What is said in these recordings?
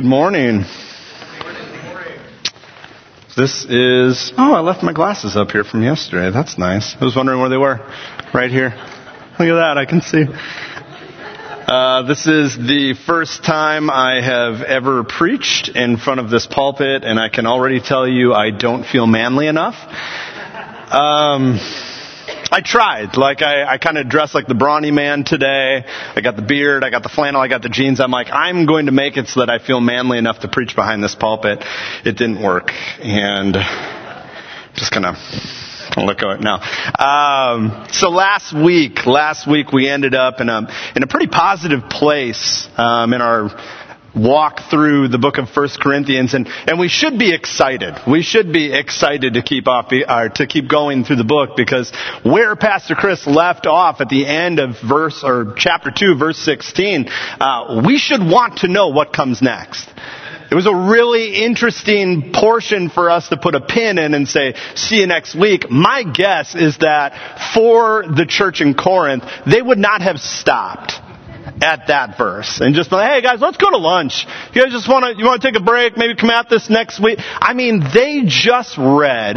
Good morning. This is, oh, I left my glasses up here from yesterday. That's nice. I was wondering where they were. Right here. Look at that, I can see. Uh, this is the first time I have ever preached in front of this pulpit, and I can already tell you I don't feel manly enough. Um, I tried. Like I, I kind of dressed like the brawny man today. I got the beard, I got the flannel, I got the jeans. I'm like, I'm going to make it so that I feel manly enough to preach behind this pulpit. It didn't work, and just kind of look at it now. Um, so last week, last week we ended up in a in a pretty positive place um, in our walk through the book of First Corinthians, and, and we should be excited. We should be excited to keep off, uh, to keep going through the book because where Pastor Chris left off at the end of verse or chapter two, verse sixteen, uh, we should want to know what comes next. It was a really interesting portion for us to put a pin in and say, see you next week. My guess is that for the church in Corinth, they would not have stopped at that verse and just like, hey guys, let's go to lunch. You guys just want to, you want to take a break, maybe come out this next week. I mean, they just read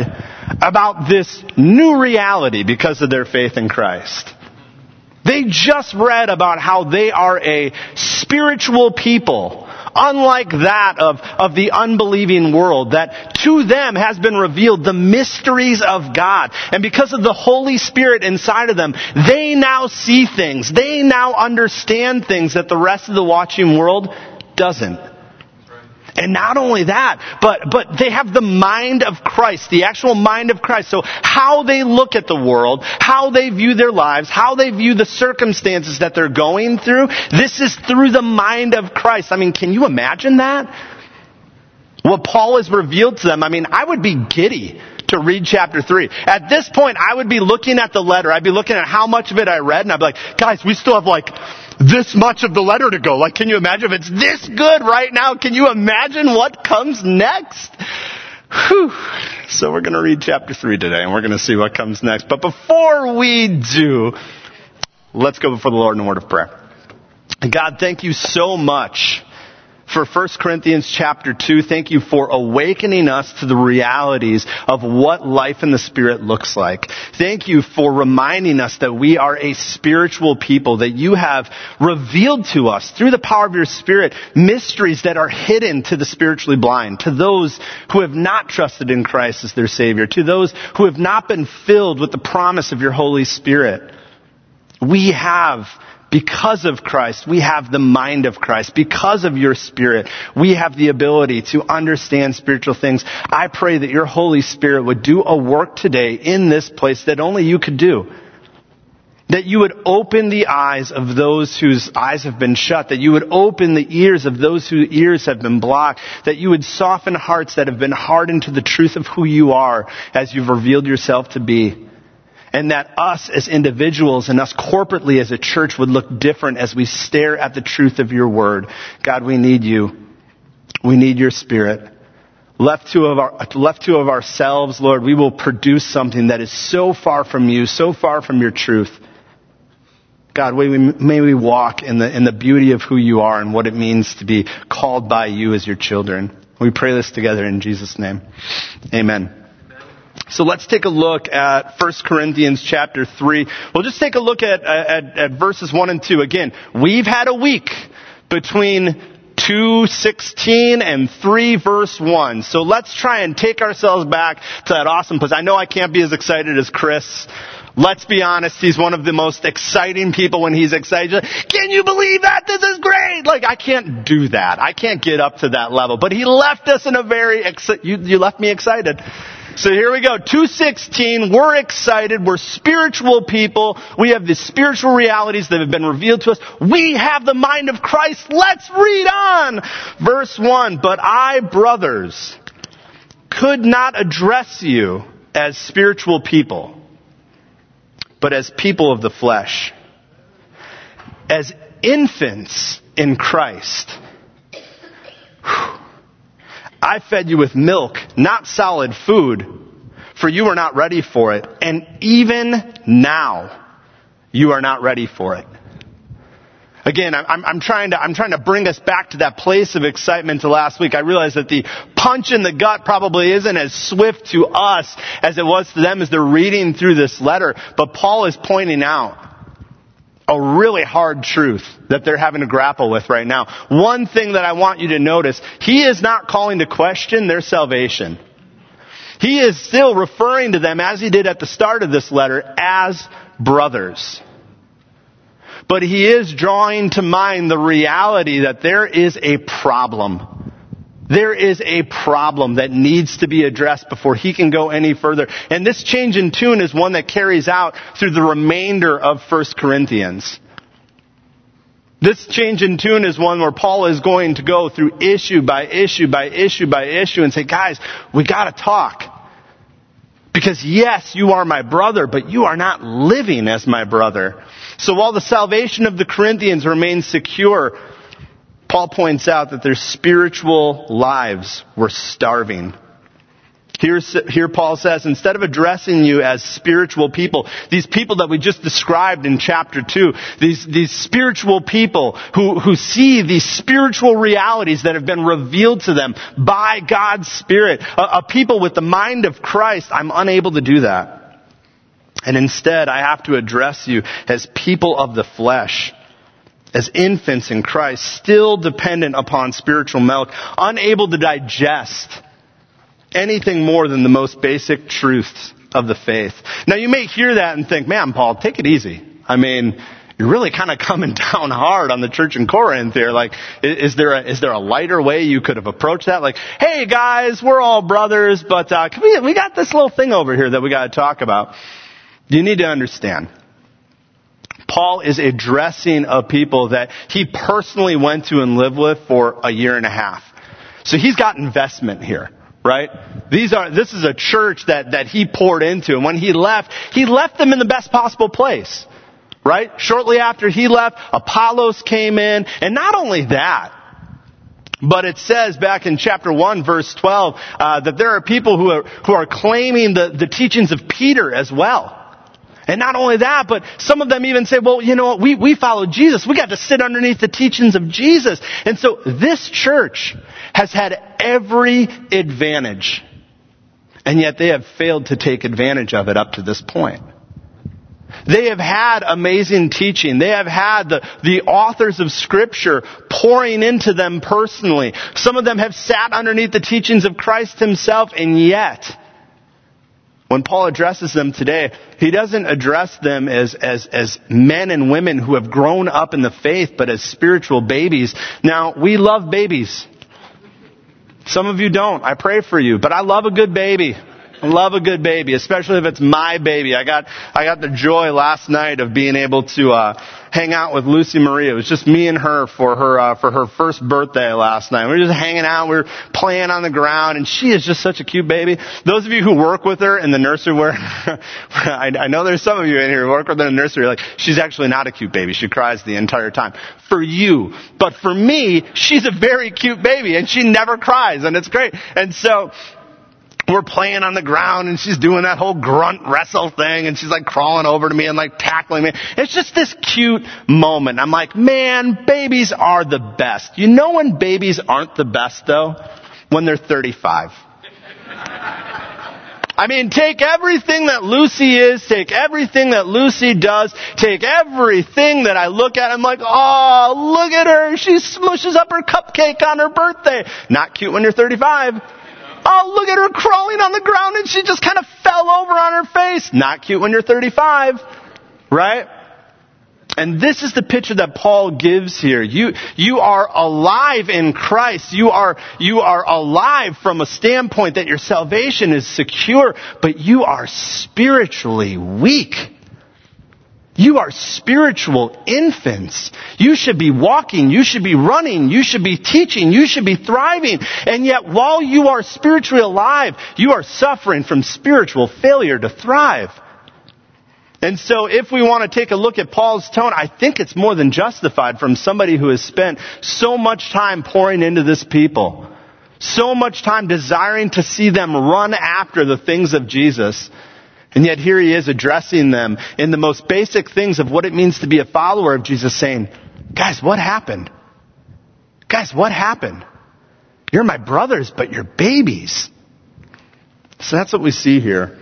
about this new reality because of their faith in Christ. They just read about how they are a spiritual people unlike that of, of the unbelieving world, that to them has been revealed the mysteries of God. And because of the Holy Spirit inside of them, they now see things. They now understand things that the rest of the watching world doesn't. And not only that, but, but they have the mind of Christ, the actual mind of Christ. So how they look at the world, how they view their lives, how they view the circumstances that they're going through, this is through the mind of Christ. I mean, can you imagine that? What Paul has revealed to them, I mean, I would be giddy to read chapter 3. At this point, I would be looking at the letter. I'd be looking at how much of it I read, and I'd be like, guys, we still have like this much of the letter to go. Like, can you imagine if it's this good right now? Can you imagine what comes next? Whew. So we're going to read chapter 3 today and we're going to see what comes next. But before we do, let's go before the Lord in a word of prayer. God, thank you so much for 1 Corinthians chapter 2. Thank you for awakening us to the realities of what life in the Spirit looks like. Thank you for reminding us that we are a spiritual people, that you have revealed to us through the power of your Spirit mysteries that are hidden to the spiritually blind, to those who have not trusted in Christ as their Savior, to those who have not been filled with the promise of your Holy Spirit. We have because of Christ, we have the mind of Christ. Because of your Spirit, we have the ability to understand spiritual things. I pray that your Holy Spirit would do a work today in this place that only you could do. That you would open the eyes of those whose eyes have been shut. That you would open the ears of those whose ears have been blocked. That you would soften hearts that have been hardened to the truth of who you are as you've revealed yourself to be and that us as individuals and us corporately as a church would look different as we stare at the truth of your word. God, we need you. We need your spirit. Left to, of our, left to of ourselves, Lord, we will produce something that is so far from you, so far from your truth. God, may we, may we walk in the, in the beauty of who you are and what it means to be called by you as your children. We pray this together in Jesus' name. Amen. So let's take a look at 1 Corinthians chapter 3. We'll just take a look at, at, at verses 1 and 2. Again, we've had a week between 216 and 3 verse 1. So let's try and take ourselves back to that awesome place. I know I can't be as excited as Chris. Let's be honest, he's one of the most exciting people when he's excited. Can you believe that? This is great! Like, I can't do that. I can't get up to that level. But he left us in a very, exci- you, you left me excited. So here we go. 216. We're excited. We're spiritual people. We have the spiritual realities that have been revealed to us. We have the mind of Christ. Let's read on. Verse 1. But I, brothers, could not address you as spiritual people, but as people of the flesh. As infants in Christ. Whew. I fed you with milk, not solid food, for you are not ready for it. And even now, you are not ready for it. Again, I'm, I'm, trying to, I'm trying to bring us back to that place of excitement to last week. I realize that the punch in the gut probably isn't as swift to us as it was to them as they're reading through this letter. But Paul is pointing out a really hard truth that they're having to grapple with right now. One thing that I want you to notice, he is not calling to question their salvation. He is still referring to them as he did at the start of this letter as brothers. But he is drawing to mind the reality that there is a problem. There is a problem that needs to be addressed before he can go any further. And this change in tune is one that carries out through the remainder of 1 Corinthians. This change in tune is one where Paul is going to go through issue by issue by issue by issue and say, guys, we gotta talk. Because yes, you are my brother, but you are not living as my brother. So while the salvation of the Corinthians remains secure, Paul points out that their spiritual lives were starving. Here, here Paul says, instead of addressing you as spiritual people, these people that we just described in chapter 2, these, these spiritual people who, who see these spiritual realities that have been revealed to them by God's Spirit, a, a people with the mind of Christ, I'm unable to do that. And instead, I have to address you as people of the flesh, as infants in Christ, still dependent upon spiritual milk, unable to digest anything more than the most basic truths of the faith. Now you may hear that and think, man, Paul, take it easy. I mean, you're really kind of coming down hard on the church in Corinth here. Like, is there a, is there a lighter way you could have approached that? Like, hey guys, we're all brothers, but uh, we, we got this little thing over here that we got to talk about. You need to understand. Paul is addressing a people that he personally went to and lived with for a year and a half. So he's got investment here right? These are, this is a church that, that he poured into. And when he left, he left them in the best possible place, right? Shortly after he left, Apollos came in. And not only that, but it says back in chapter 1 verse 12, uh, that there are people who are, who are claiming the, the teachings of Peter as well. And not only that, but some of them even say, well, you know what, we, we followed Jesus. We got to sit underneath the teachings of Jesus. And so this church has had every advantage. And yet they have failed to take advantage of it up to this point. They have had amazing teaching. They have had the, the authors of scripture pouring into them personally. Some of them have sat underneath the teachings of Christ himself and yet when Paul addresses them today, he doesn't address them as, as, as men and women who have grown up in the faith, but as spiritual babies. Now, we love babies. Some of you don't. I pray for you, but I love a good baby. Love a good baby, especially if it's my baby. I got I got the joy last night of being able to uh, hang out with Lucy Marie. It was just me and her for her uh, for her first birthday last night. We were just hanging out. We were playing on the ground, and she is just such a cute baby. Those of you who work with her in the nursery, where I, I know there's some of you in here who work with her in the nursery, like she's actually not a cute baby. She cries the entire time for you, but for me, she's a very cute baby, and she never cries, and it's great. And so we're playing on the ground and she's doing that whole grunt wrestle thing and she's like crawling over to me and like tackling me. It's just this cute moment. I'm like, man, babies are the best. You know when babies aren't the best though? When they're 35. I mean, take everything that Lucy is, take everything that Lucy does, take everything that I look at, I'm like, oh, look at her, she smushes up her cupcake on her birthday. Not cute when you're 35. Oh, look at her crawling on the ground and she just kind of fell over on her face. Not cute when you're 35, right? And this is the picture that Paul gives here. You, you are alive in Christ. You are, you are alive from a standpoint that your salvation is secure, but you are spiritually weak. You are spiritual infants. You should be walking. You should be running. You should be teaching. You should be thriving. And yet while you are spiritually alive, you are suffering from spiritual failure to thrive. And so if we want to take a look at Paul's tone, I think it's more than justified from somebody who has spent so much time pouring into this people. So much time desiring to see them run after the things of Jesus. And yet here he is addressing them in the most basic things of what it means to be a follower of Jesus saying, guys, what happened? Guys, what happened? You're my brothers, but you're babies. So that's what we see here.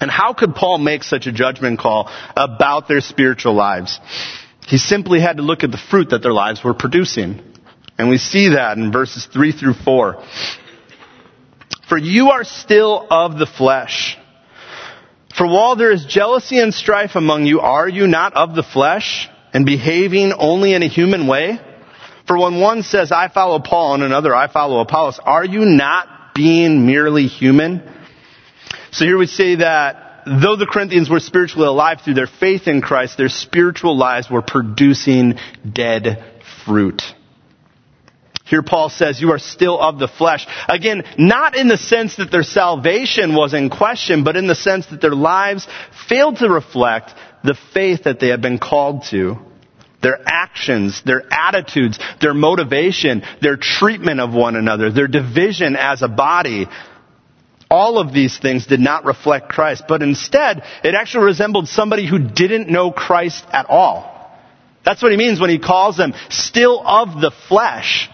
And how could Paul make such a judgment call about their spiritual lives? He simply had to look at the fruit that their lives were producing. And we see that in verses 3 through 4. For you are still of the flesh. For while there is jealousy and strife among you, are you not of the flesh and behaving only in a human way? For when one says, I follow Paul, and another, I follow Apollos, are you not being merely human? So here we see that though the Corinthians were spiritually alive through their faith in Christ, their spiritual lives were producing dead fruit. Here Paul says, you are still of the flesh. Again, not in the sense that their salvation was in question, but in the sense that their lives failed to reflect the faith that they had been called to. Their actions, their attitudes, their motivation, their treatment of one another, their division as a body, all of these things did not reflect Christ, but instead, it actually resembled somebody who didn't know Christ at all. That's what he means when he calls them still of the flesh.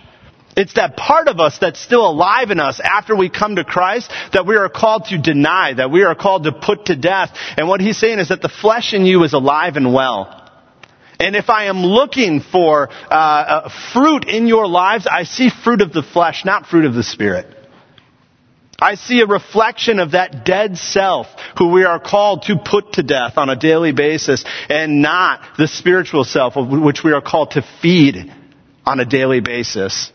It's that part of us that's still alive in us after we come to Christ that we are called to deny, that we are called to put to death. And what he's saying is that the flesh in you is alive and well. And if I am looking for uh, uh, fruit in your lives, I see fruit of the flesh, not fruit of the spirit. I see a reflection of that dead self who we are called to put to death on a daily basis and not the spiritual self which we are called to feed on a daily basis.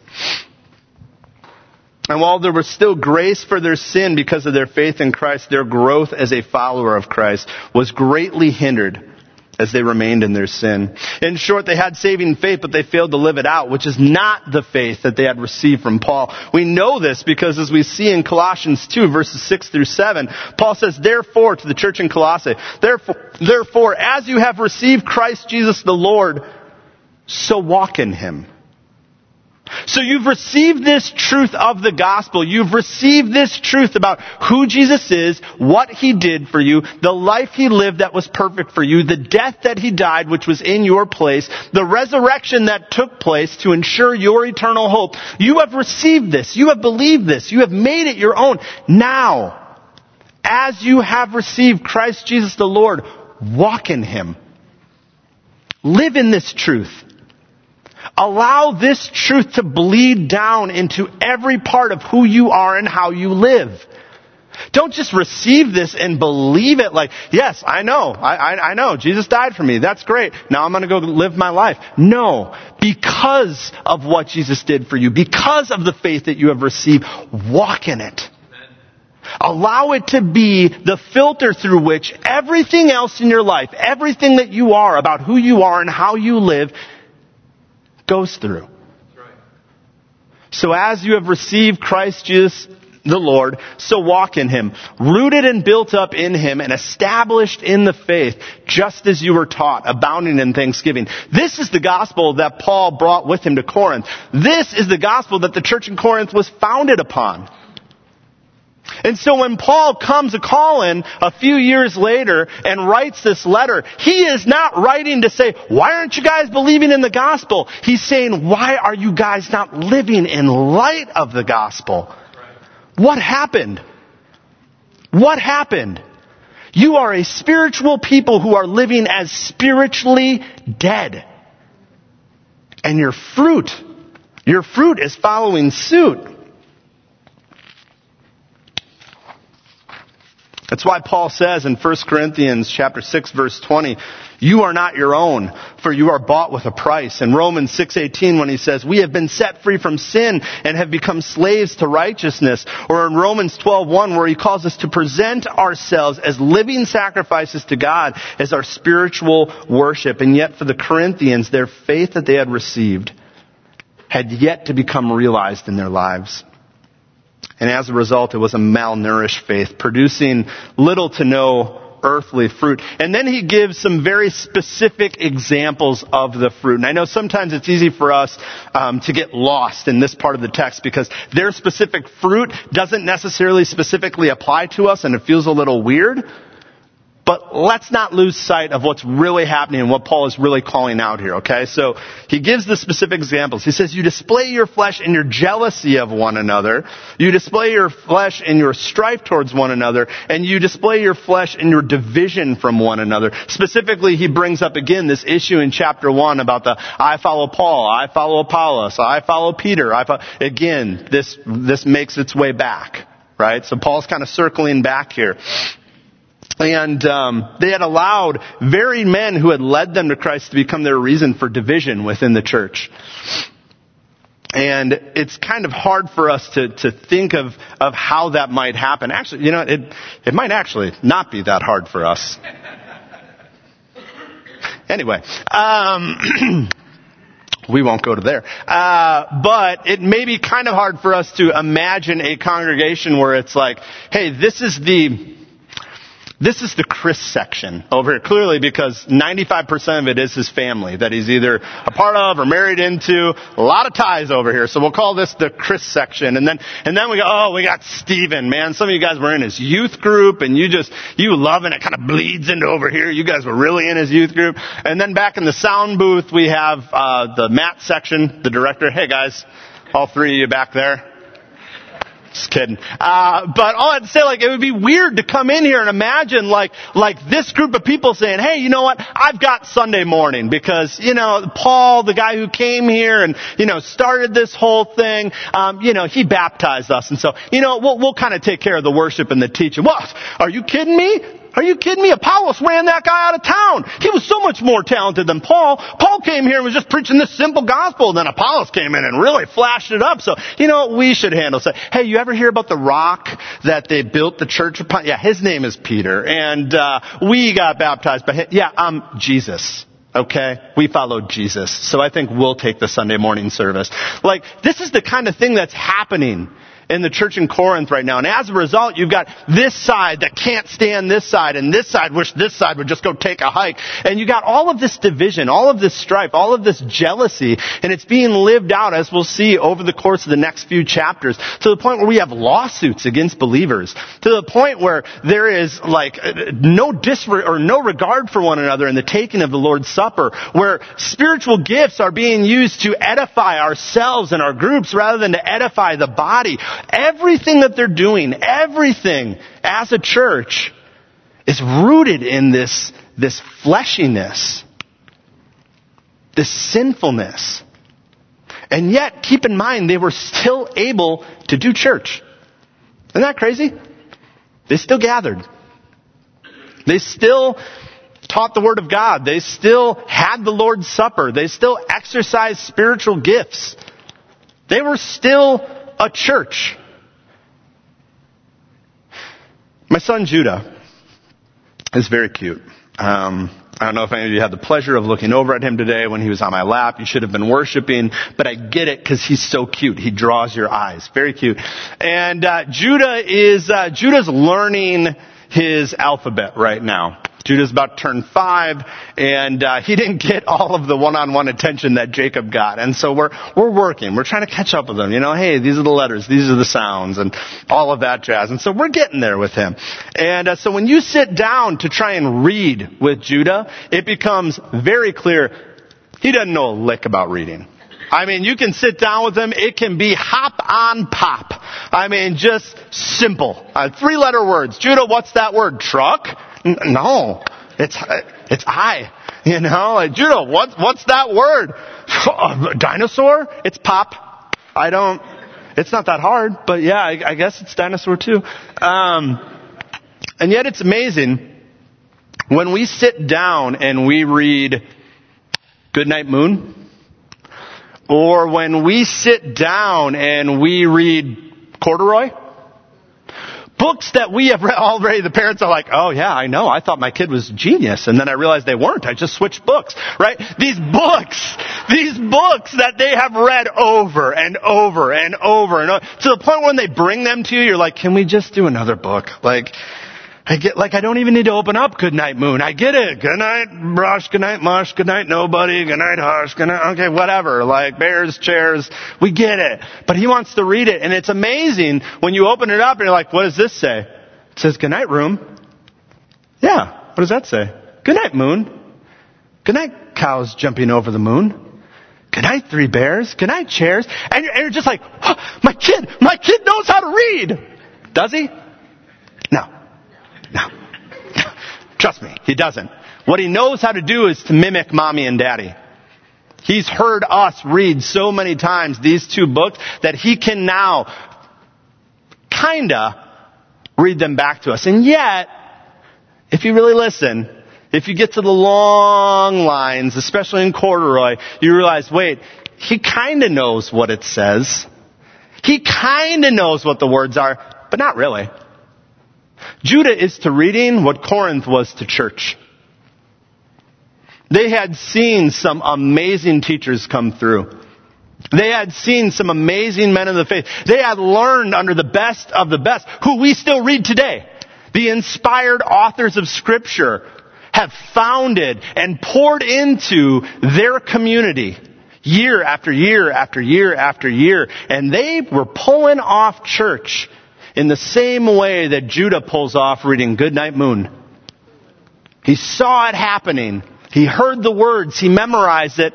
And while there was still grace for their sin because of their faith in Christ, their growth as a follower of Christ was greatly hindered as they remained in their sin. In short, they had saving faith, but they failed to live it out, which is not the faith that they had received from Paul. We know this because as we see in Colossians 2 verses 6 through 7, Paul says, therefore, to the church in Colossae, therefore, therefore, as you have received Christ Jesus the Lord, so walk in him so you've received this truth of the gospel. You've received this truth about who Jesus is, what he did for you, the life he lived that was perfect for you, the death that he died which was in your place, the resurrection that took place to ensure your eternal hope. You have received this. You have believed this. You have made it your own. Now, as you have received Christ Jesus the Lord, walk in him. Live in this truth. Allow this truth to bleed down into every part of who you are and how you live. Don't just receive this and believe it like, yes, I know, I, I, I know, Jesus died for me, that's great, now I'm gonna go live my life. No, because of what Jesus did for you, because of the faith that you have received, walk in it. Allow it to be the filter through which everything else in your life, everything that you are about who you are and how you live goes through. So as you have received Christ Jesus the Lord, so walk in Him, rooted and built up in Him and established in the faith, just as you were taught, abounding in thanksgiving. This is the gospel that Paul brought with him to Corinth. This is the gospel that the church in Corinth was founded upon. And so when Paul comes a calling a few years later and writes this letter, he is not writing to say, why aren't you guys believing in the gospel? He's saying, why are you guys not living in light of the gospel? What happened? What happened? You are a spiritual people who are living as spiritually dead. And your fruit, your fruit is following suit. That's why Paul says in 1 Corinthians chapter 6 verse 20, you are not your own, for you are bought with a price. In Romans 6:18 when he says, "We have been set free from sin and have become slaves to righteousness." Or in Romans 12:1 where he calls us to present ourselves as living sacrifices to God as our spiritual worship. And yet for the Corinthians, their faith that they had received had yet to become realized in their lives. And as a result, it was a malnourished faith, producing little to no earthly fruit. And then he gives some very specific examples of the fruit. And I know sometimes it's easy for us um, to get lost in this part of the text because their specific fruit doesn't necessarily specifically apply to us and it feels a little weird. But let's not lose sight of what's really happening and what Paul is really calling out here, okay? So he gives the specific examples. He says, you display your flesh in your jealousy of one another. You display your flesh in your strife towards one another. And you display your flesh in your division from one another. Specifically, he brings up again this issue in chapter one about the, I follow Paul, I follow Apollos, I follow Peter, I follow, again, this, this makes its way back, right? So Paul's kind of circling back here. And um, they had allowed very men who had led them to Christ to become their reason for division within the church. And it's kind of hard for us to, to think of, of how that might happen. Actually, you know, it, it might actually not be that hard for us. Anyway, um, we won't go to there. Uh, but it may be kind of hard for us to imagine a congregation where it's like, hey, this is the this is the Chris section over here, clearly because 95% of it is his family that he's either a part of or married into. A lot of ties over here. So we'll call this the Chris section. And then, and then we go, oh, we got Steven, man. Some of you guys were in his youth group and you just, you love and it kind of bleeds into over here. You guys were really in his youth group. And then back in the sound booth, we have, uh, the Matt section, the director. Hey guys, all three of you back there. Just kidding. Uh, but all I'd say, like, it would be weird to come in here and imagine, like, like this group of people saying, "Hey, you know what? I've got Sunday morning because, you know, Paul, the guy who came here and, you know, started this whole thing, um, you know, he baptized us, and so, you know, we'll, we'll kind of take care of the worship and the teaching." What? Are you kidding me? Are you kidding me? Apollos ran that guy out of town. He was so much more talented than Paul. Paul came here and was just preaching this simple gospel, and then Apollos came in and really flashed it up. So, you know what we should handle? Say, hey, you ever hear about the rock that they built the church upon? Yeah, his name is Peter, and uh, we got baptized by him. Yeah, um, Jesus. Okay? We followed Jesus. So I think we'll take the Sunday morning service. Like, this is the kind of thing that's happening in the church in Corinth right now. And as a result, you've got this side that can't stand this side and this side wish this side would just go take a hike. And you got all of this division, all of this strife, all of this jealousy, and it's being lived out as we'll see over the course of the next few chapters to the point where we have lawsuits against believers, to the point where there is like uh, no disre- or no regard for one another in the taking of the Lord's Supper, where spiritual gifts are being used to edify ourselves and our groups rather than to edify the body. Everything that they're doing, everything as a church is rooted in this, this fleshiness, this sinfulness. And yet, keep in mind, they were still able to do church. Isn't that crazy? They still gathered. They still taught the Word of God. They still had the Lord's Supper. They still exercised spiritual gifts. They were still a church. My son Judah is very cute. Um, I don't know if any of you had the pleasure of looking over at him today when he was on my lap. You should have been worshiping, but I get it because he's so cute. He draws your eyes. Very cute. And uh, Judah is uh, Judah's learning his alphabet right now. Judah's about to turn five, and uh, he didn't get all of the one-on-one attention that Jacob got. And so we're we're working. We're trying to catch up with him. You know, hey, these are the letters, these are the sounds, and all of that jazz. And so we're getting there with him. And uh, so when you sit down to try and read with Judah, it becomes very clear he doesn't know a lick about reading. I mean, you can sit down with him. It can be hop on pop. I mean, just simple. Uh, three letter words. Judah, what's that word? Truck? No, it's it's I. You know, like, Judah, what's what's that word? dinosaur? It's pop. I don't. It's not that hard, but yeah, I, I guess it's dinosaur too. Um, and yet, it's amazing when we sit down and we read Goodnight Moon, or when we sit down and we read Corduroy books that we have read already, the parents are like, oh yeah, I know, I thought my kid was genius, and then I realized they weren't, I just switched books, right? These books, these books that they have read over and over and over and over, to the point when they bring them to you, you're like, can we just do another book? Like, I get, like, I don't even need to open up Goodnight Moon. I get it. Good night, Rush. Good night, Mush. Good night, nobody. Good night, Hush. Good night, okay, whatever. Like, bears, chairs. We get it. But he wants to read it. And it's amazing when you open it up and you're like, what does this say? It says, Good night, room. Yeah. What does that say? Good night, moon. Good night, cows jumping over the moon. Good night, three bears. Good night, chairs. And you're, and you're just like, oh, my kid, my kid knows how to read. Does he? No. No. Trust me, he doesn't. What he knows how to do is to mimic mommy and daddy. He's heard us read so many times these two books that he can now kinda read them back to us. And yet, if you really listen, if you get to the long lines, especially in corduroy, you realize, wait, he kinda knows what it says. He kinda knows what the words are, but not really. Judah is to reading what Corinth was to church. They had seen some amazing teachers come through. They had seen some amazing men of the faith. They had learned under the best of the best, who we still read today. The inspired authors of scripture have founded and poured into their community year after year after year after year. And they were pulling off church in the same way that Judah pulls off reading Goodnight Moon. He saw it happening. He heard the words. He memorized it.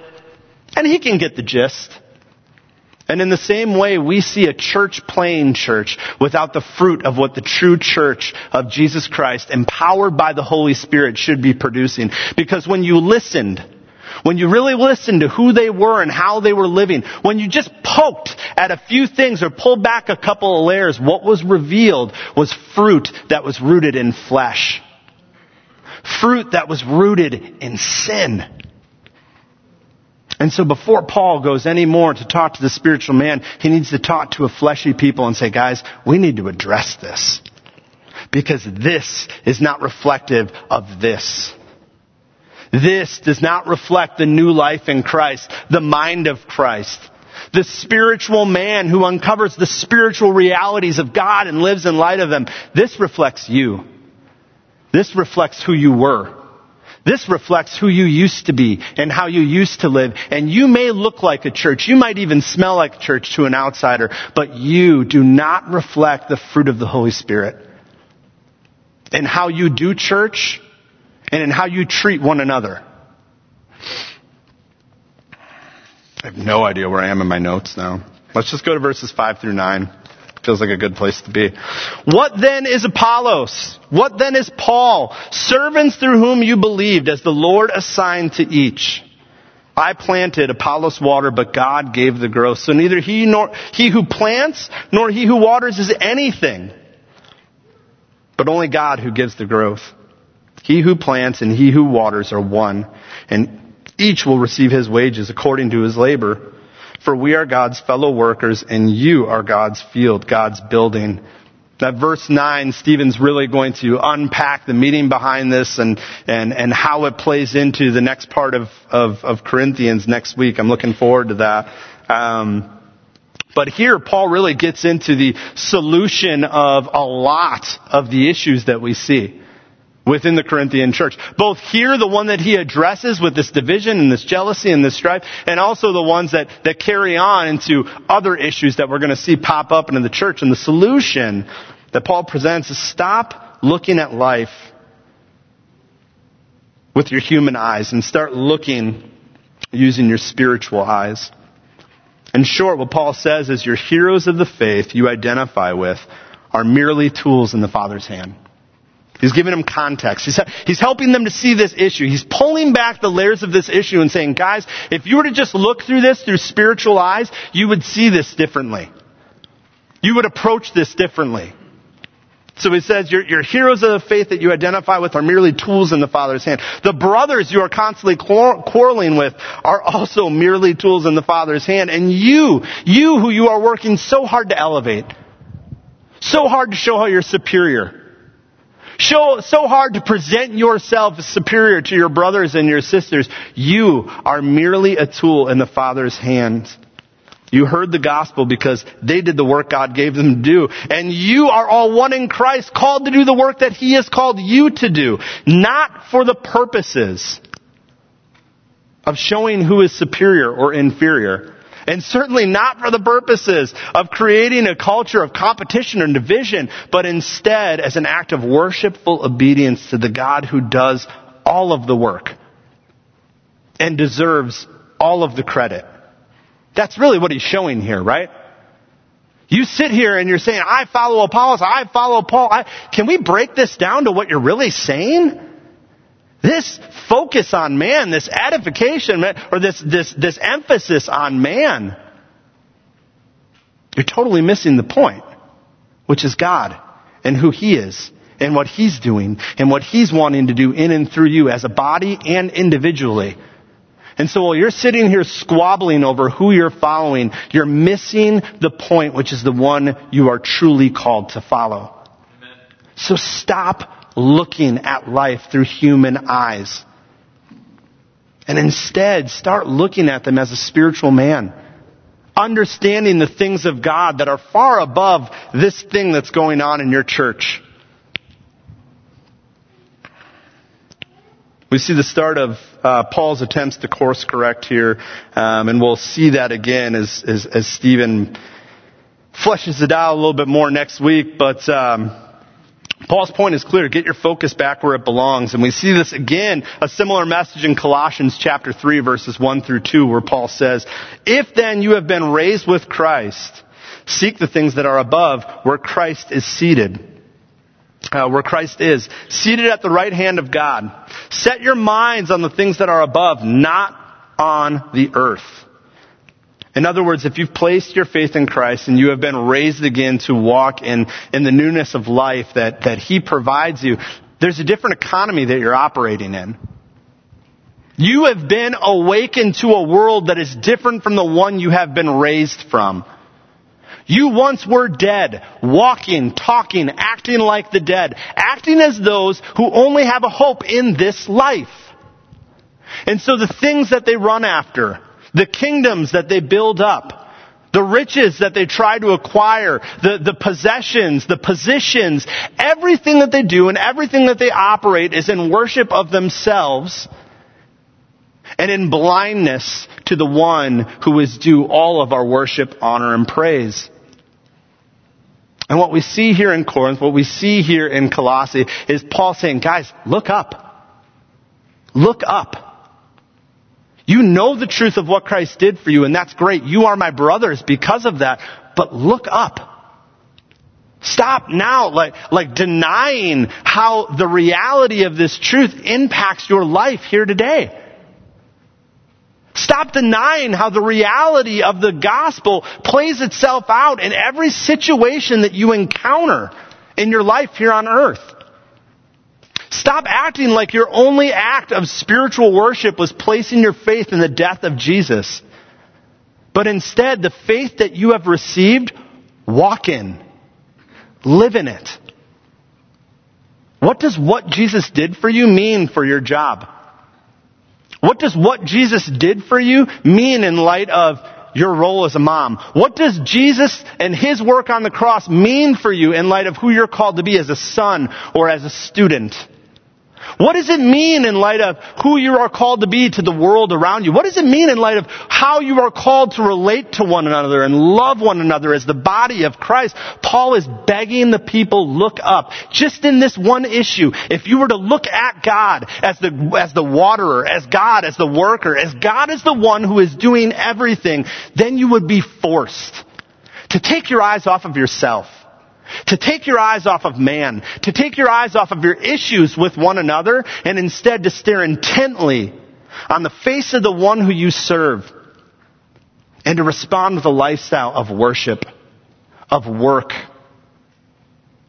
And he can get the gist. And in the same way, we see a church playing church without the fruit of what the true church of Jesus Christ, empowered by the Holy Spirit, should be producing. Because when you listened, when you really listened to who they were and how they were living, when you just poked at a few things or pulled back a couple of layers, what was revealed was fruit that was rooted in flesh. Fruit that was rooted in sin. And so before Paul goes any more to talk to the spiritual man, he needs to talk to a fleshy people and say, guys, we need to address this. Because this is not reflective of this. This does not reflect the new life in Christ, the mind of Christ. The spiritual man who uncovers the spiritual realities of God and lives in light of them. This reflects you. This reflects who you were. This reflects who you used to be and how you used to live. And you may look like a church. You might even smell like a church to an outsider, but you do not reflect the fruit of the Holy Spirit. And how you do church and in how you treat one another. I have no idea where I am in my notes now. Let's just go to verses 5 through 9. Feels like a good place to be. What then is Apollos? What then is Paul? Servants through whom you believed as the Lord assigned to each. I planted, Apollos water, but God gave the growth. So neither he nor he who plants nor he who waters is anything, but only God who gives the growth. He who plants and he who waters are one, and each will receive his wages according to his labor. For we are God's fellow workers and you are God's field, God's building. That verse 9, Stephen's really going to unpack the meaning behind this and, and, and how it plays into the next part of, of, of Corinthians next week. I'm looking forward to that. Um, but here, Paul really gets into the solution of a lot of the issues that we see within the Corinthian church. Both here, the one that he addresses with this division and this jealousy and this strife, and also the ones that, that carry on into other issues that we're going to see pop up into the church. And the solution that Paul presents is stop looking at life with your human eyes and start looking using your spiritual eyes. In short, what Paul says is your heroes of the faith you identify with are merely tools in the Father's hand. He's giving them context. He's, he's helping them to see this issue. He's pulling back the layers of this issue and saying, guys, if you were to just look through this through spiritual eyes, you would see this differently. You would approach this differently. So he says, your, your heroes of the faith that you identify with are merely tools in the Father's hand. The brothers you are constantly quarreling with are also merely tools in the Father's hand. And you, you who you are working so hard to elevate, so hard to show how you're superior, Show, so hard to present yourself superior to your brothers and your sisters. You are merely a tool in the Father's hands. You heard the gospel because they did the work God gave them to do. And you are all one in Christ, called to do the work that He has called you to do. Not for the purposes of showing who is superior or inferior. And certainly not for the purposes of creating a culture of competition and division, but instead as an act of worshipful obedience to the God who does all of the work and deserves all of the credit. That's really what he's showing here, right? You sit here and you're saying, I follow Apollos, I follow Paul. I, can we break this down to what you're really saying? This focus on man, this edification, or this, this, this emphasis on man, you're totally missing the point, which is God and who He is and what He's doing and what He's wanting to do in and through you as a body and individually. And so while you're sitting here squabbling over who you're following, you're missing the point, which is the one you are truly called to follow. Amen. So stop looking at life through human eyes. And instead, start looking at them as a spiritual man. Understanding the things of God that are far above this thing that's going on in your church. We see the start of uh, Paul's attempts to course correct here, um, and we'll see that again as, as, as Stephen fleshes it out a little bit more next week. But um, Paul's point is clear. Get your focus back where it belongs. And we see this again, a similar message in Colossians chapter 3 verses 1 through 2 where Paul says, If then you have been raised with Christ, seek the things that are above where Christ is seated uh, where Christ is, seated at the right hand of God. Set your minds on the things that are above, not on the earth. In other words, if you've placed your faith in Christ and you have been raised again to walk in, in the newness of life that, that He provides you, there's a different economy that you're operating in. You have been awakened to a world that is different from the one you have been raised from. You once were dead, walking, talking, acting like the dead, acting as those who only have a hope in this life. And so the things that they run after, the kingdoms that they build up, the riches that they try to acquire, the, the possessions, the positions, everything that they do and everything that they operate is in worship of themselves and in blindness to the one who is due all of our worship, honor, and praise. And what we see here in Corinth, what we see here in Colossae is Paul saying, guys, look up. Look up. You know the truth of what Christ did for you, and that's great. You are my brothers because of that. But look up. Stop now, like, like denying how the reality of this truth impacts your life here today. Stop denying how the reality of the gospel plays itself out in every situation that you encounter in your life here on earth. Stop acting like your only act of spiritual worship was placing your faith in the death of Jesus. But instead, the faith that you have received, walk in. Live in it. What does what Jesus did for you mean for your job? What does what Jesus did for you mean in light of your role as a mom? What does Jesus and His work on the cross mean for you in light of who you're called to be as a son or as a student? What does it mean in light of who you are called to be to the world around you? What does it mean in light of how you are called to relate to one another and love one another as the body of Christ? Paul is begging the people look up. Just in this one issue, if you were to look at God as the, as the waterer, as God as the worker, as God as the one who is doing everything, then you would be forced to take your eyes off of yourself to take your eyes off of man, to take your eyes off of your issues with one another, and instead to stare intently on the face of the one who you serve, and to respond with a lifestyle of worship, of work,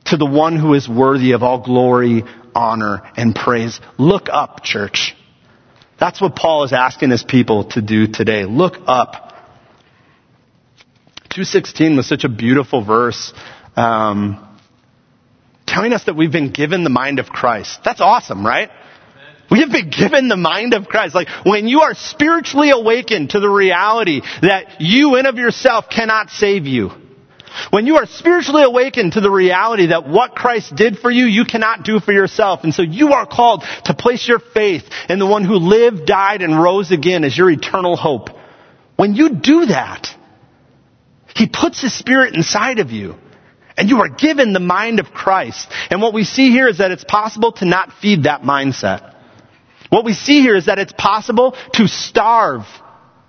to the one who is worthy of all glory, honor, and praise. Look up, church. That's what Paul is asking his people to do today. Look up. 216 was such a beautiful verse um, telling us that we've been given the mind of Christ. That's awesome, right? We have been given the mind of Christ. Like when you are spiritually awakened to the reality that you in of yourself cannot save you. When you are spiritually awakened to the reality that what Christ did for you, you cannot do for yourself. And so you are called to place your faith in the one who lived, died, and rose again as your eternal hope. When you do that, He puts His Spirit inside of you. And you are given the mind of Christ. And what we see here is that it's possible to not feed that mindset. What we see here is that it's possible to starve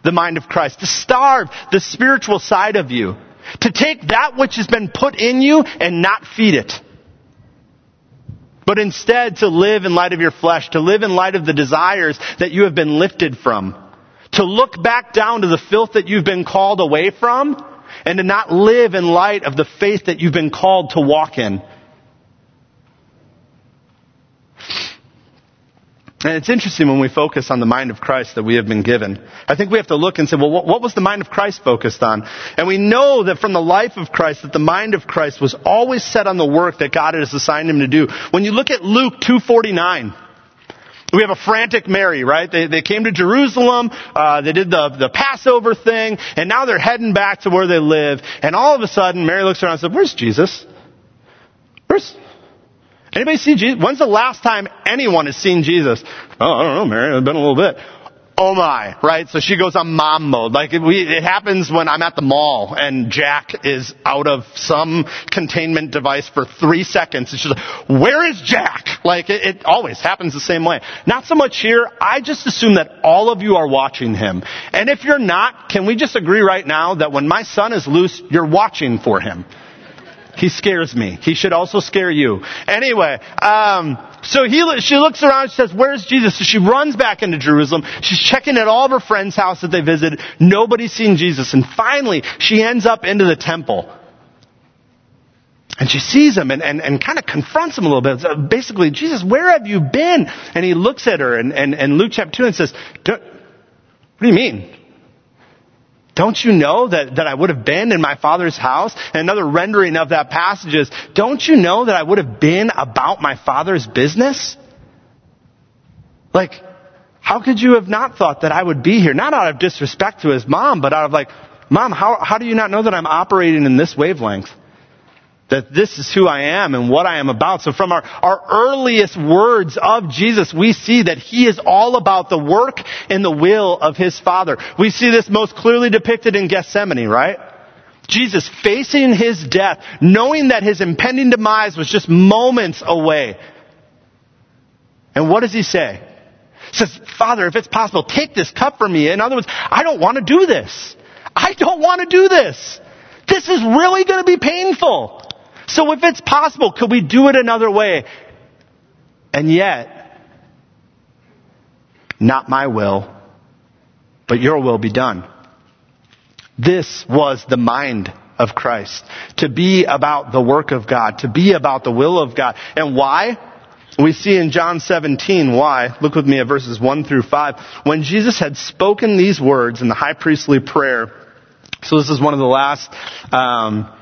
the mind of Christ, to starve the spiritual side of you, to take that which has been put in you and not feed it. But instead to live in light of your flesh, to live in light of the desires that you have been lifted from, to look back down to the filth that you've been called away from, and to not live in light of the faith that you've been called to walk in. And it's interesting when we focus on the mind of Christ that we have been given. I think we have to look and say, well, what was the mind of Christ focused on? And we know that from the life of Christ, that the mind of Christ was always set on the work that God has assigned him to do. When you look at Luke 249, we have a frantic Mary, right? They, they came to Jerusalem, uh, they did the, the Passover thing, and now they're heading back to where they live. And all of a sudden, Mary looks around and says, where's Jesus? Where's, anybody see Jesus? When's the last time anyone has seen Jesus? Oh, I don't know, Mary, it's been a little bit oh my, right? So she goes on mom mode. Like it, we, it happens when I'm at the mall and Jack is out of some containment device for three seconds. And she's like, where is Jack? Like it, it always happens the same way. Not so much here. I just assume that all of you are watching him. And if you're not, can we just agree right now that when my son is loose, you're watching for him? He scares me. He should also scare you. Anyway, um, so he, she looks around, she says, where's Jesus? So she runs back into Jerusalem. She's checking at all of her friends' house that they visited. Nobody's seen Jesus. And finally, she ends up into the temple. And she sees him and, and, and kind of confronts him a little bit. So basically, Jesus, where have you been? And he looks at her and, and, and Luke chapter 2 and says, what do you mean? Don't you know that, that I would have been in my father's house? And another rendering of that passage is, don't you know that I would have been about my father's business? Like, how could you have not thought that I would be here? Not out of disrespect to his mom, but out of like, mom, how, how do you not know that I'm operating in this wavelength? That this is who I am and what I am about. So from our, our earliest words of Jesus, we see that He is all about the work and the will of His Father. We see this most clearly depicted in Gethsemane, right? Jesus facing His death, knowing that His impending demise was just moments away. And what does He say? He says, Father, if it's possible, take this cup from me. In other words, I don't want to do this. I don't want to do this. This is really going to be painful. So if it's possible, could we do it another way? And yet, not my will, but your will be done. This was the mind of Christ. To be about the work of God, to be about the will of God. And why? We see in John 17 why. Look with me at verses 1 through 5. When Jesus had spoken these words in the high priestly prayer, so this is one of the last um,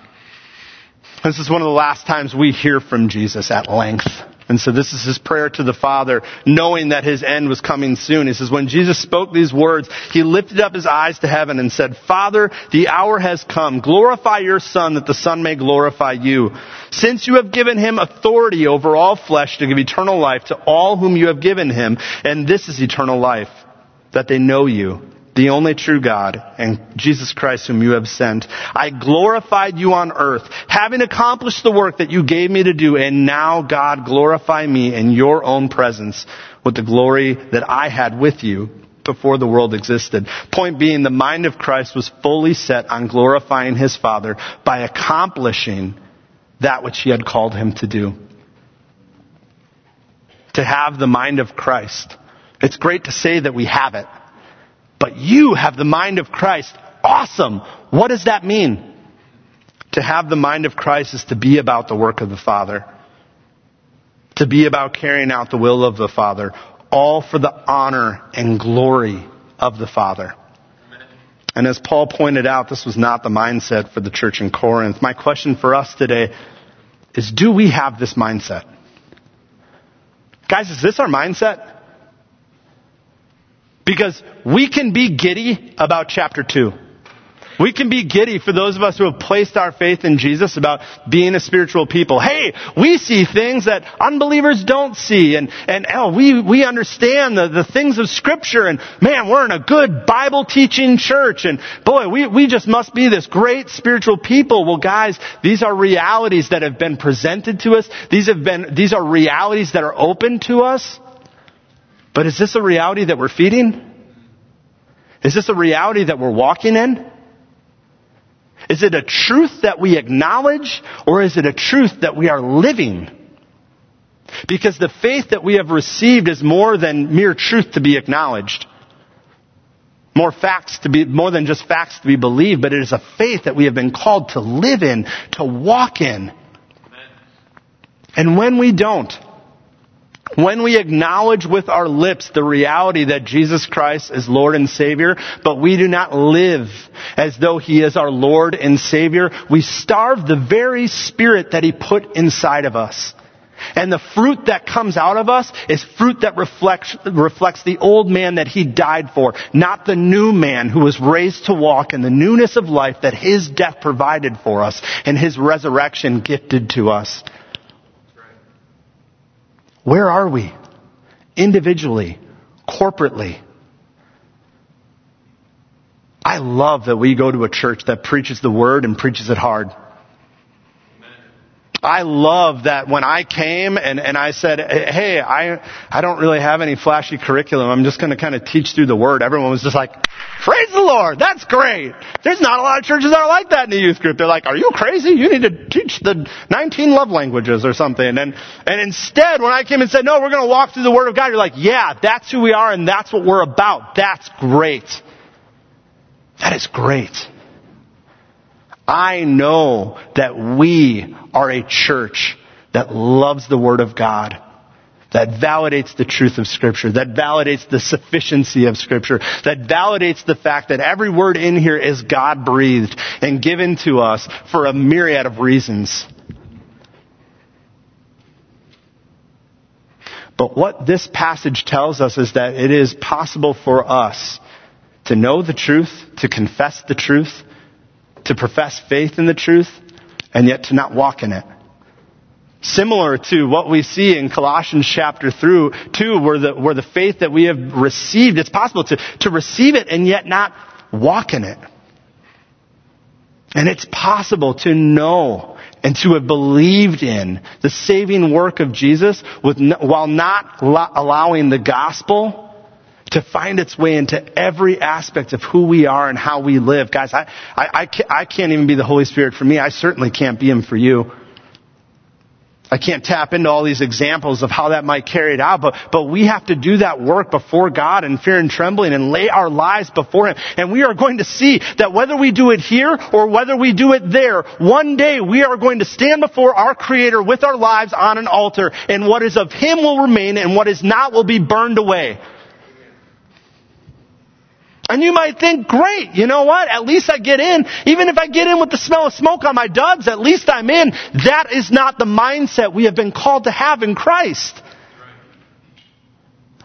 this is one of the last times we hear from Jesus at length. And so this is his prayer to the Father, knowing that his end was coming soon. He says, when Jesus spoke these words, he lifted up his eyes to heaven and said, Father, the hour has come. Glorify your Son that the Son may glorify you. Since you have given him authority over all flesh to give eternal life to all whom you have given him, and this is eternal life, that they know you, the only true God, and Jesus Christ whom you have sent. I glorified you on earth, having accomplished the work that you gave me to do, and now God glorify me in your own presence with the glory that I had with you before the world existed. Point being, the mind of Christ was fully set on glorifying his Father by accomplishing that which he had called him to do. To have the mind of Christ. It's great to say that we have it. But you have the mind of Christ. Awesome. What does that mean? To have the mind of Christ is to be about the work of the Father. To be about carrying out the will of the Father. All for the honor and glory of the Father. And as Paul pointed out, this was not the mindset for the church in Corinth. My question for us today is do we have this mindset? Guys, is this our mindset? Because we can be giddy about chapter 2. We can be giddy for those of us who have placed our faith in Jesus about being a spiritual people. Hey, we see things that unbelievers don't see and, and oh, we, we understand the, the things of scripture and man, we're in a good Bible teaching church and boy, we, we just must be this great spiritual people. Well guys, these are realities that have been presented to us. These have been, these are realities that are open to us. But is this a reality that we're feeding? Is this a reality that we're walking in? Is it a truth that we acknowledge or is it a truth that we are living? Because the faith that we have received is more than mere truth to be acknowledged. More facts to be, more than just facts to be believed, but it is a faith that we have been called to live in, to walk in. And when we don't, when we acknowledge with our lips the reality that Jesus Christ is Lord and Savior, but we do not live as though He is our Lord and Savior, we starve the very Spirit that He put inside of us. And the fruit that comes out of us is fruit that reflects, reflects the old man that he died for, not the new man who was raised to walk in the newness of life that his death provided for us and his resurrection gifted to us. Where are we? Individually, corporately. I love that we go to a church that preaches the word and preaches it hard. I love that when I came and, and I said, hey, I, I don't really have any flashy curriculum. I'm just going to kind of teach through the word. Everyone was just like, praise the Lord. That's great. There's not a lot of churches that are like that in the youth group. They're like, are you crazy? You need to teach the 19 love languages or something. And, and instead, when I came and said, no, we're going to walk through the word of God, you're like, yeah, that's who we are and that's what we're about. That's great. That is great. I know that we are a church that loves the Word of God, that validates the truth of Scripture, that validates the sufficiency of Scripture, that validates the fact that every word in here is God breathed and given to us for a myriad of reasons. But what this passage tells us is that it is possible for us to know the truth, to confess the truth, to profess faith in the truth, and yet to not walk in it. Similar to what we see in Colossians chapter through 2, where the, where the faith that we have received, it's possible to, to receive it and yet not walk in it. And it's possible to know and to have believed in the saving work of Jesus with, while not allowing the gospel to find its way into every aspect of who we are and how we live. Guys, I, I, I, can't, I can't even be the Holy Spirit for me. I certainly can't be Him for you. I can't tap into all these examples of how that might carry it out, but, but we have to do that work before God in fear and trembling and lay our lives before Him. And we are going to see that whether we do it here or whether we do it there, one day we are going to stand before our Creator with our lives on an altar, and what is of Him will remain, and what is not will be burned away. And you might think, great, you know what? At least I get in. Even if I get in with the smell of smoke on my duds, at least I'm in. That is not the mindset we have been called to have in Christ.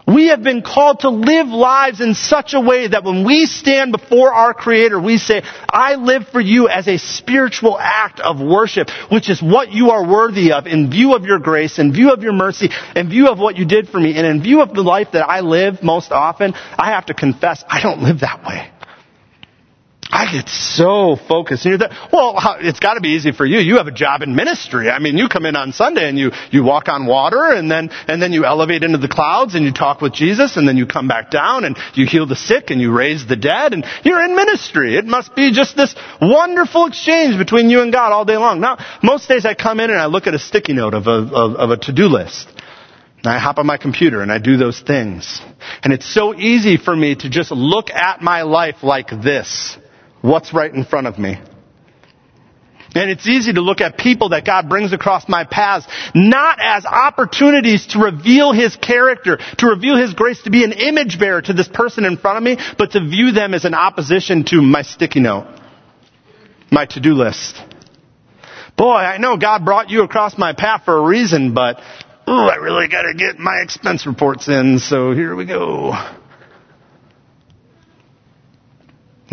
We have been called to live lives in such a way that when we stand before our Creator, we say, I live for you as a spiritual act of worship, which is what you are worthy of in view of your grace, in view of your mercy, in view of what you did for me, and in view of the life that I live most often, I have to confess, I don't live that way. I get so focused. And you're there, well, it's got to be easy for you. You have a job in ministry. I mean, you come in on Sunday and you, you walk on water and then, and then you elevate into the clouds and you talk with Jesus and then you come back down and you heal the sick and you raise the dead and you're in ministry. It must be just this wonderful exchange between you and God all day long. Now, most days I come in and I look at a sticky note of a, of, of a to-do list. And I hop on my computer and I do those things. And it's so easy for me to just look at my life like this what's right in front of me. And it's easy to look at people that God brings across my paths not as opportunities to reveal His character, to reveal His grace, to be an image bearer to this person in front of me, but to view them as an opposition to my sticky note, my to-do list. Boy, I know God brought you across my path for a reason, but, ooh, I really gotta get my expense reports in, so here we go.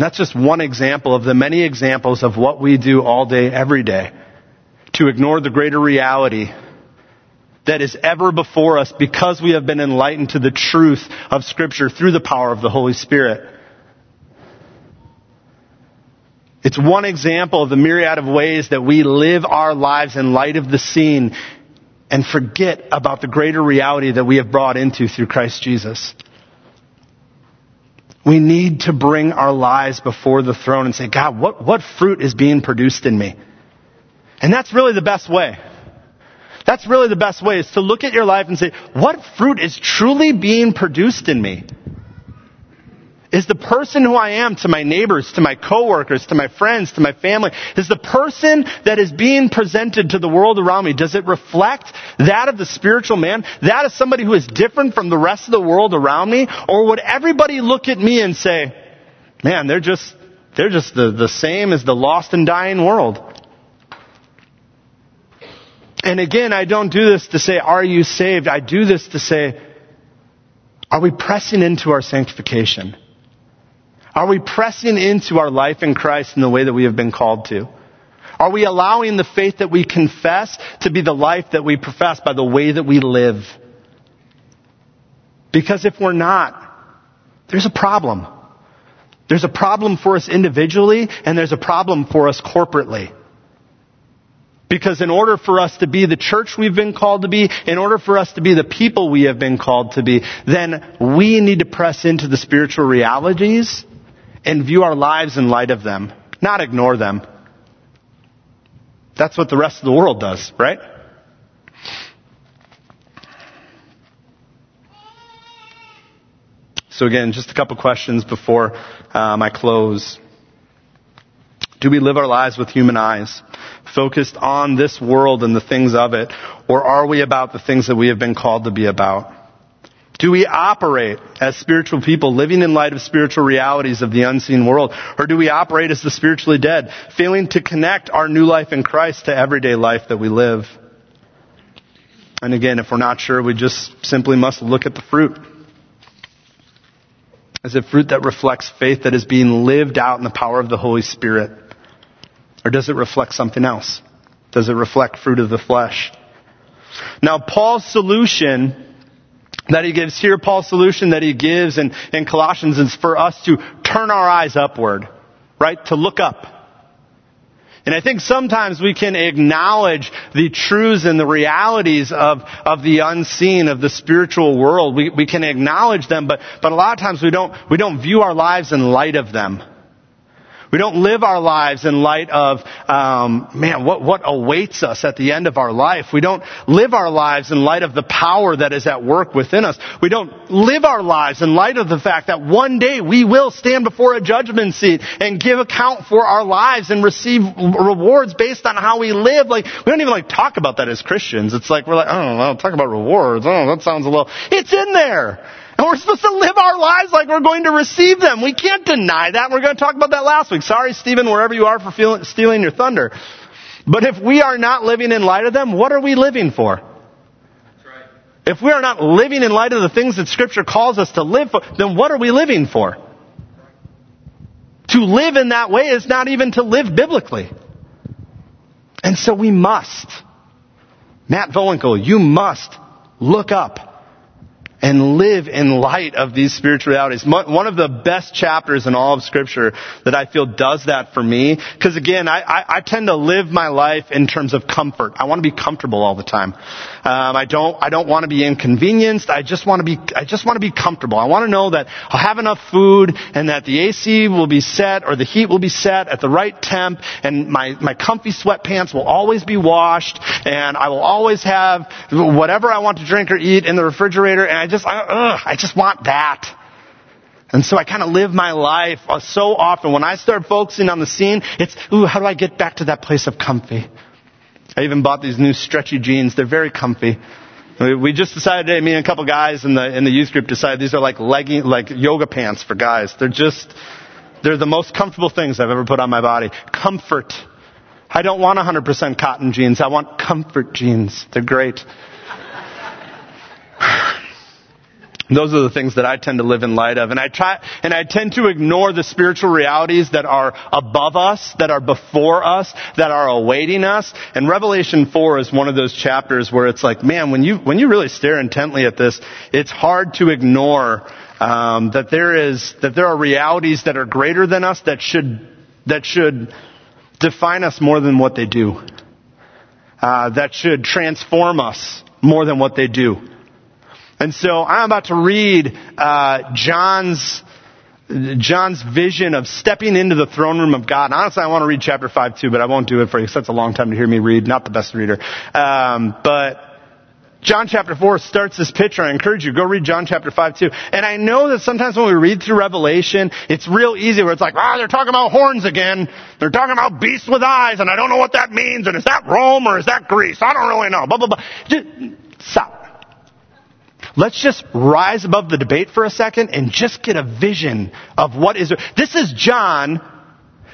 That's just one example of the many examples of what we do all day, every day to ignore the greater reality that is ever before us because we have been enlightened to the truth of Scripture through the power of the Holy Spirit. It's one example of the myriad of ways that we live our lives in light of the seen and forget about the greater reality that we have brought into through Christ Jesus. We need to bring our lives before the throne and say, God, what, what fruit is being produced in me? And that's really the best way. That's really the best way is to look at your life and say, what fruit is truly being produced in me? Is the person who I am to my neighbors, to my coworkers, to my friends, to my family, is the person that is being presented to the world around me, does it reflect that of the spiritual man? That of somebody who is different from the rest of the world around me? Or would everybody look at me and say, man, they're just, they're just the, the same as the lost and dying world? And again, I don't do this to say, are you saved? I do this to say, are we pressing into our sanctification? Are we pressing into our life in Christ in the way that we have been called to? Are we allowing the faith that we confess to be the life that we profess by the way that we live? Because if we're not, there's a problem. There's a problem for us individually, and there's a problem for us corporately. Because in order for us to be the church we've been called to be, in order for us to be the people we have been called to be, then we need to press into the spiritual realities and view our lives in light of them, not ignore them. That's what the rest of the world does, right? So again, just a couple questions before um, I close. Do we live our lives with human eyes, focused on this world and the things of it, or are we about the things that we have been called to be about? Do we operate as spiritual people, living in light of spiritual realities of the unseen world? Or do we operate as the spiritually dead, failing to connect our new life in Christ to everyday life that we live? And again, if we're not sure, we just simply must look at the fruit. Is it fruit that reflects faith that is being lived out in the power of the Holy Spirit? Or does it reflect something else? Does it reflect fruit of the flesh? Now, Paul's solution that he gives here, Paul's solution that he gives in, in Colossians is for us to turn our eyes upward, right? To look up. And I think sometimes we can acknowledge the truths and the realities of, of the unseen, of the spiritual world. We, we can acknowledge them, but, but a lot of times we don't, we don't view our lives in light of them. We don't live our lives in light of, um, man, what, what awaits us at the end of our life. We don't live our lives in light of the power that is at work within us. We don't live our lives in light of the fact that one day we will stand before a judgment seat and give account for our lives and receive rewards based on how we live. Like, we don't even like talk about that as Christians. It's like, we're like, oh, well, talk about rewards. Oh, that sounds a little, it's in there. And we're supposed to live our lives like we're going to receive them. We can't deny that. We're going to talk about that last week. Sorry, Stephen, wherever you are for feeling, stealing your thunder. But if we are not living in light of them, what are we living for? If we are not living in light of the things that Scripture calls us to live for, then what are we living for? To live in that way is not even to live biblically. And so we must. Matt Volenko, you must look up and live in light of these spiritual realities. One of the best chapters in all of scripture that I feel does that for me, because again, I, I, I, tend to live my life in terms of comfort. I want to be comfortable all the time. Um, I don't, I don't want to be inconvenienced. I just want to be, I just want to be comfortable. I want to know that I'll have enough food and that the AC will be set or the heat will be set at the right temp and my, my comfy sweatpants will always be washed and I will always have whatever I want to drink or eat in the refrigerator and I just, I, ugh, I just want that. And so I kind of live my life uh, so often. When I start focusing on the seen, it's, ooh, how do I get back to that place of comfy? I even bought these new stretchy jeans. They're very comfy. We just decided today, me and a couple guys in the, in the youth group decided these are like legging, like yoga pants for guys. They're just, they're the most comfortable things I've ever put on my body. Comfort. I don't want 100% cotton jeans. I want comfort jeans. They're great. Those are the things that I tend to live in light of. And I try, and I tend to ignore the spiritual realities that are above us, that are before us, that are awaiting us. And Revelation 4 is one of those chapters where it's like, man, when you, when you really stare intently at this, it's hard to ignore, um, that there is, that there are realities that are greater than us that should, that should define us more than what they do. Uh, that should transform us more than what they do. And so I'm about to read uh, John's John's vision of stepping into the throne room of God. And honestly, I want to read chapter 5 too, but I won't do it for you because that's a long time to hear me read. Not the best reader. Um, but John chapter 4 starts this picture. I encourage you, go read John chapter 5 too. And I know that sometimes when we read through Revelation, it's real easy where it's like, ah, they're talking about horns again. They're talking about beasts with eyes, and I don't know what that means, and is that Rome or is that Greece? I don't really know. Blah, blah, blah. Just stop. Let's just rise above the debate for a second and just get a vision of what is. This is John.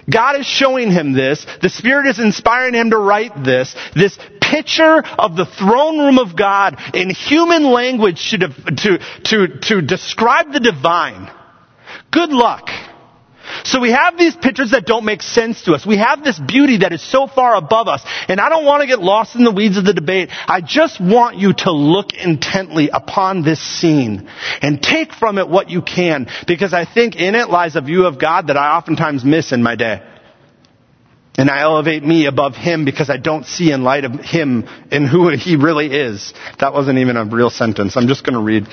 God is showing him this. The Spirit is inspiring him to write this. This picture of the throne room of God in human language to, to, to, to describe the divine. Good luck. So we have these pictures that don't make sense to us. We have this beauty that is so far above us. And I don't want to get lost in the weeds of the debate. I just want you to look intently upon this scene and take from it what you can because I think in it lies a view of God that I oftentimes miss in my day. And I elevate me above him because I don't see in light of him and who he really is. That wasn't even a real sentence. I'm just going to read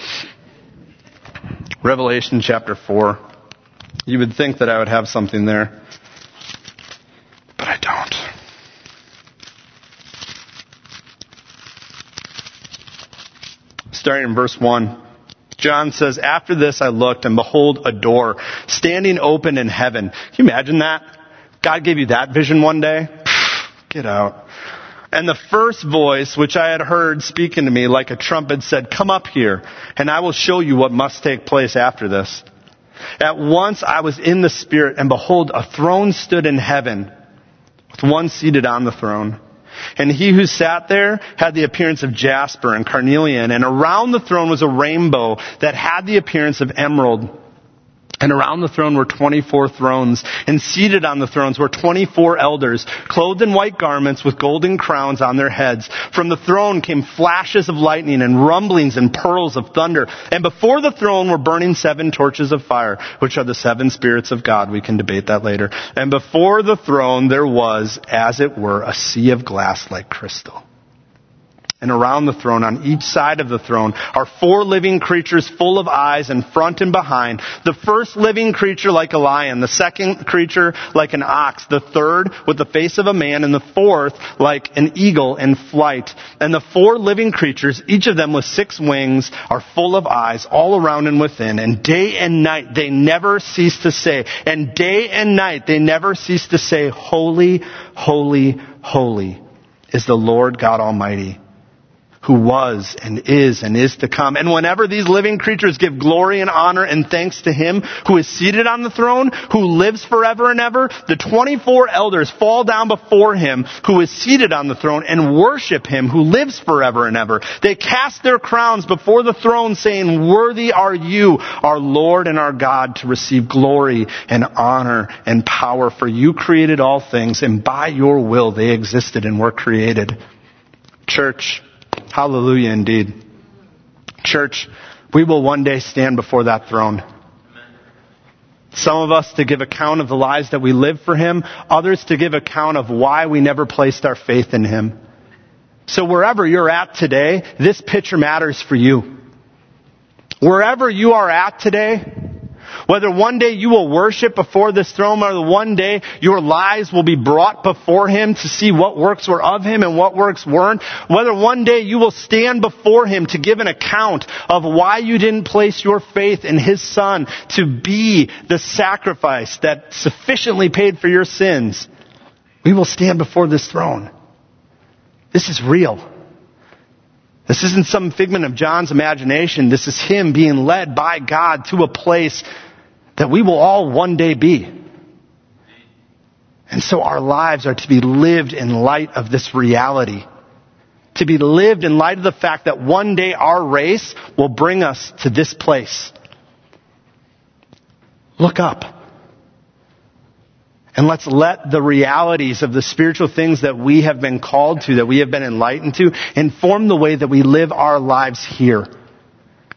Revelation chapter 4. You would think that I would have something there, but I don't. Starting in verse 1. John says, After this I looked, and behold, a door standing open in heaven. Can you imagine that? God gave you that vision one day? Get out. And the first voice which I had heard speaking to me like a trumpet said, Come up here, and I will show you what must take place after this. At once I was in the Spirit, and behold, a throne stood in heaven, with one seated on the throne. And he who sat there had the appearance of jasper and carnelian, and around the throne was a rainbow that had the appearance of emerald. And around the throne were 24 thrones, and seated on the thrones were 24 elders, clothed in white garments with golden crowns on their heads. From the throne came flashes of lightning and rumblings and pearls of thunder. And before the throne were burning seven torches of fire, which are the seven spirits of God. We can debate that later. And before the throne there was, as it were, a sea of glass like crystal and around the throne, on each side of the throne, are four living creatures full of eyes in front and behind. The first living creature like a lion, the second creature like an ox, the third with the face of a man, and the fourth like an eagle in flight. And the four living creatures, each of them with six wings, are full of eyes all around and within. And day and night they never cease to say, and day and night they never cease to say, Holy, holy, holy is the Lord God Almighty who was and is and is to come. And whenever these living creatures give glory and honor and thanks to him who is seated on the throne, who lives forever and ever, the 24 elders fall down before him who is seated on the throne and worship him who lives forever and ever. They cast their crowns before the throne saying, worthy are you, our Lord and our God, to receive glory and honor and power for you created all things and by your will they existed and were created. Church, Hallelujah indeed. Church, we will one day stand before that throne. Some of us to give account of the lives that we live for Him, others to give account of why we never placed our faith in Him. So wherever you're at today, this picture matters for you. Wherever you are at today, whether one day you will worship before this throne or the one day your lives will be brought before Him to see what works were of Him and what works weren't. Whether one day you will stand before Him to give an account of why you didn't place your faith in His Son to be the sacrifice that sufficiently paid for your sins. We will stand before this throne. This is real. This isn't some figment of John's imagination. This is him being led by God to a place that we will all one day be. And so our lives are to be lived in light of this reality. to be lived in light of the fact that one day our race will bring us to this place. Look up. And let's let the realities of the spiritual things that we have been called to, that we have been enlightened to, inform the way that we live our lives here.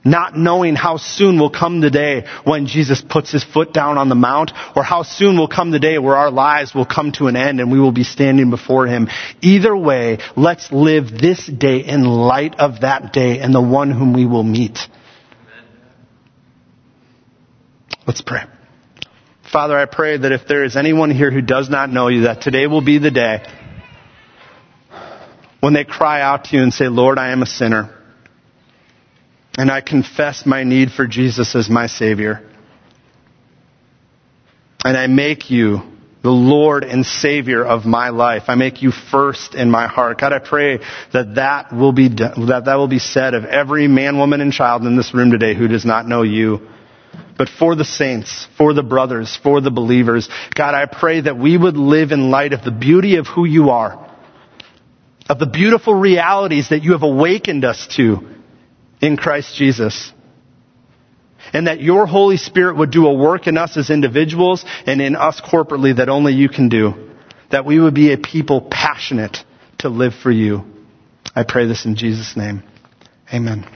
Not knowing how soon will come the day when Jesus puts his foot down on the mount, or how soon will come the day where our lives will come to an end and we will be standing before him. Either way, let's live this day in light of that day and the one whom we will meet. Let's pray. Father, I pray that if there is anyone here who does not know you, that today will be the day when they cry out to you and say, Lord, I am a sinner. And I confess my need for Jesus as my Savior. And I make you the Lord and Savior of my life. I make you first in my heart. God, I pray that that will be, that that will be said of every man, woman, and child in this room today who does not know you but for the saints, for the brothers, for the believers. God, I pray that we would live in light of the beauty of who you are, of the beautiful realities that you have awakened us to in Christ Jesus. And that your Holy Spirit would do a work in us as individuals and in us corporately that only you can do. That we would be a people passionate to live for you. I pray this in Jesus' name. Amen.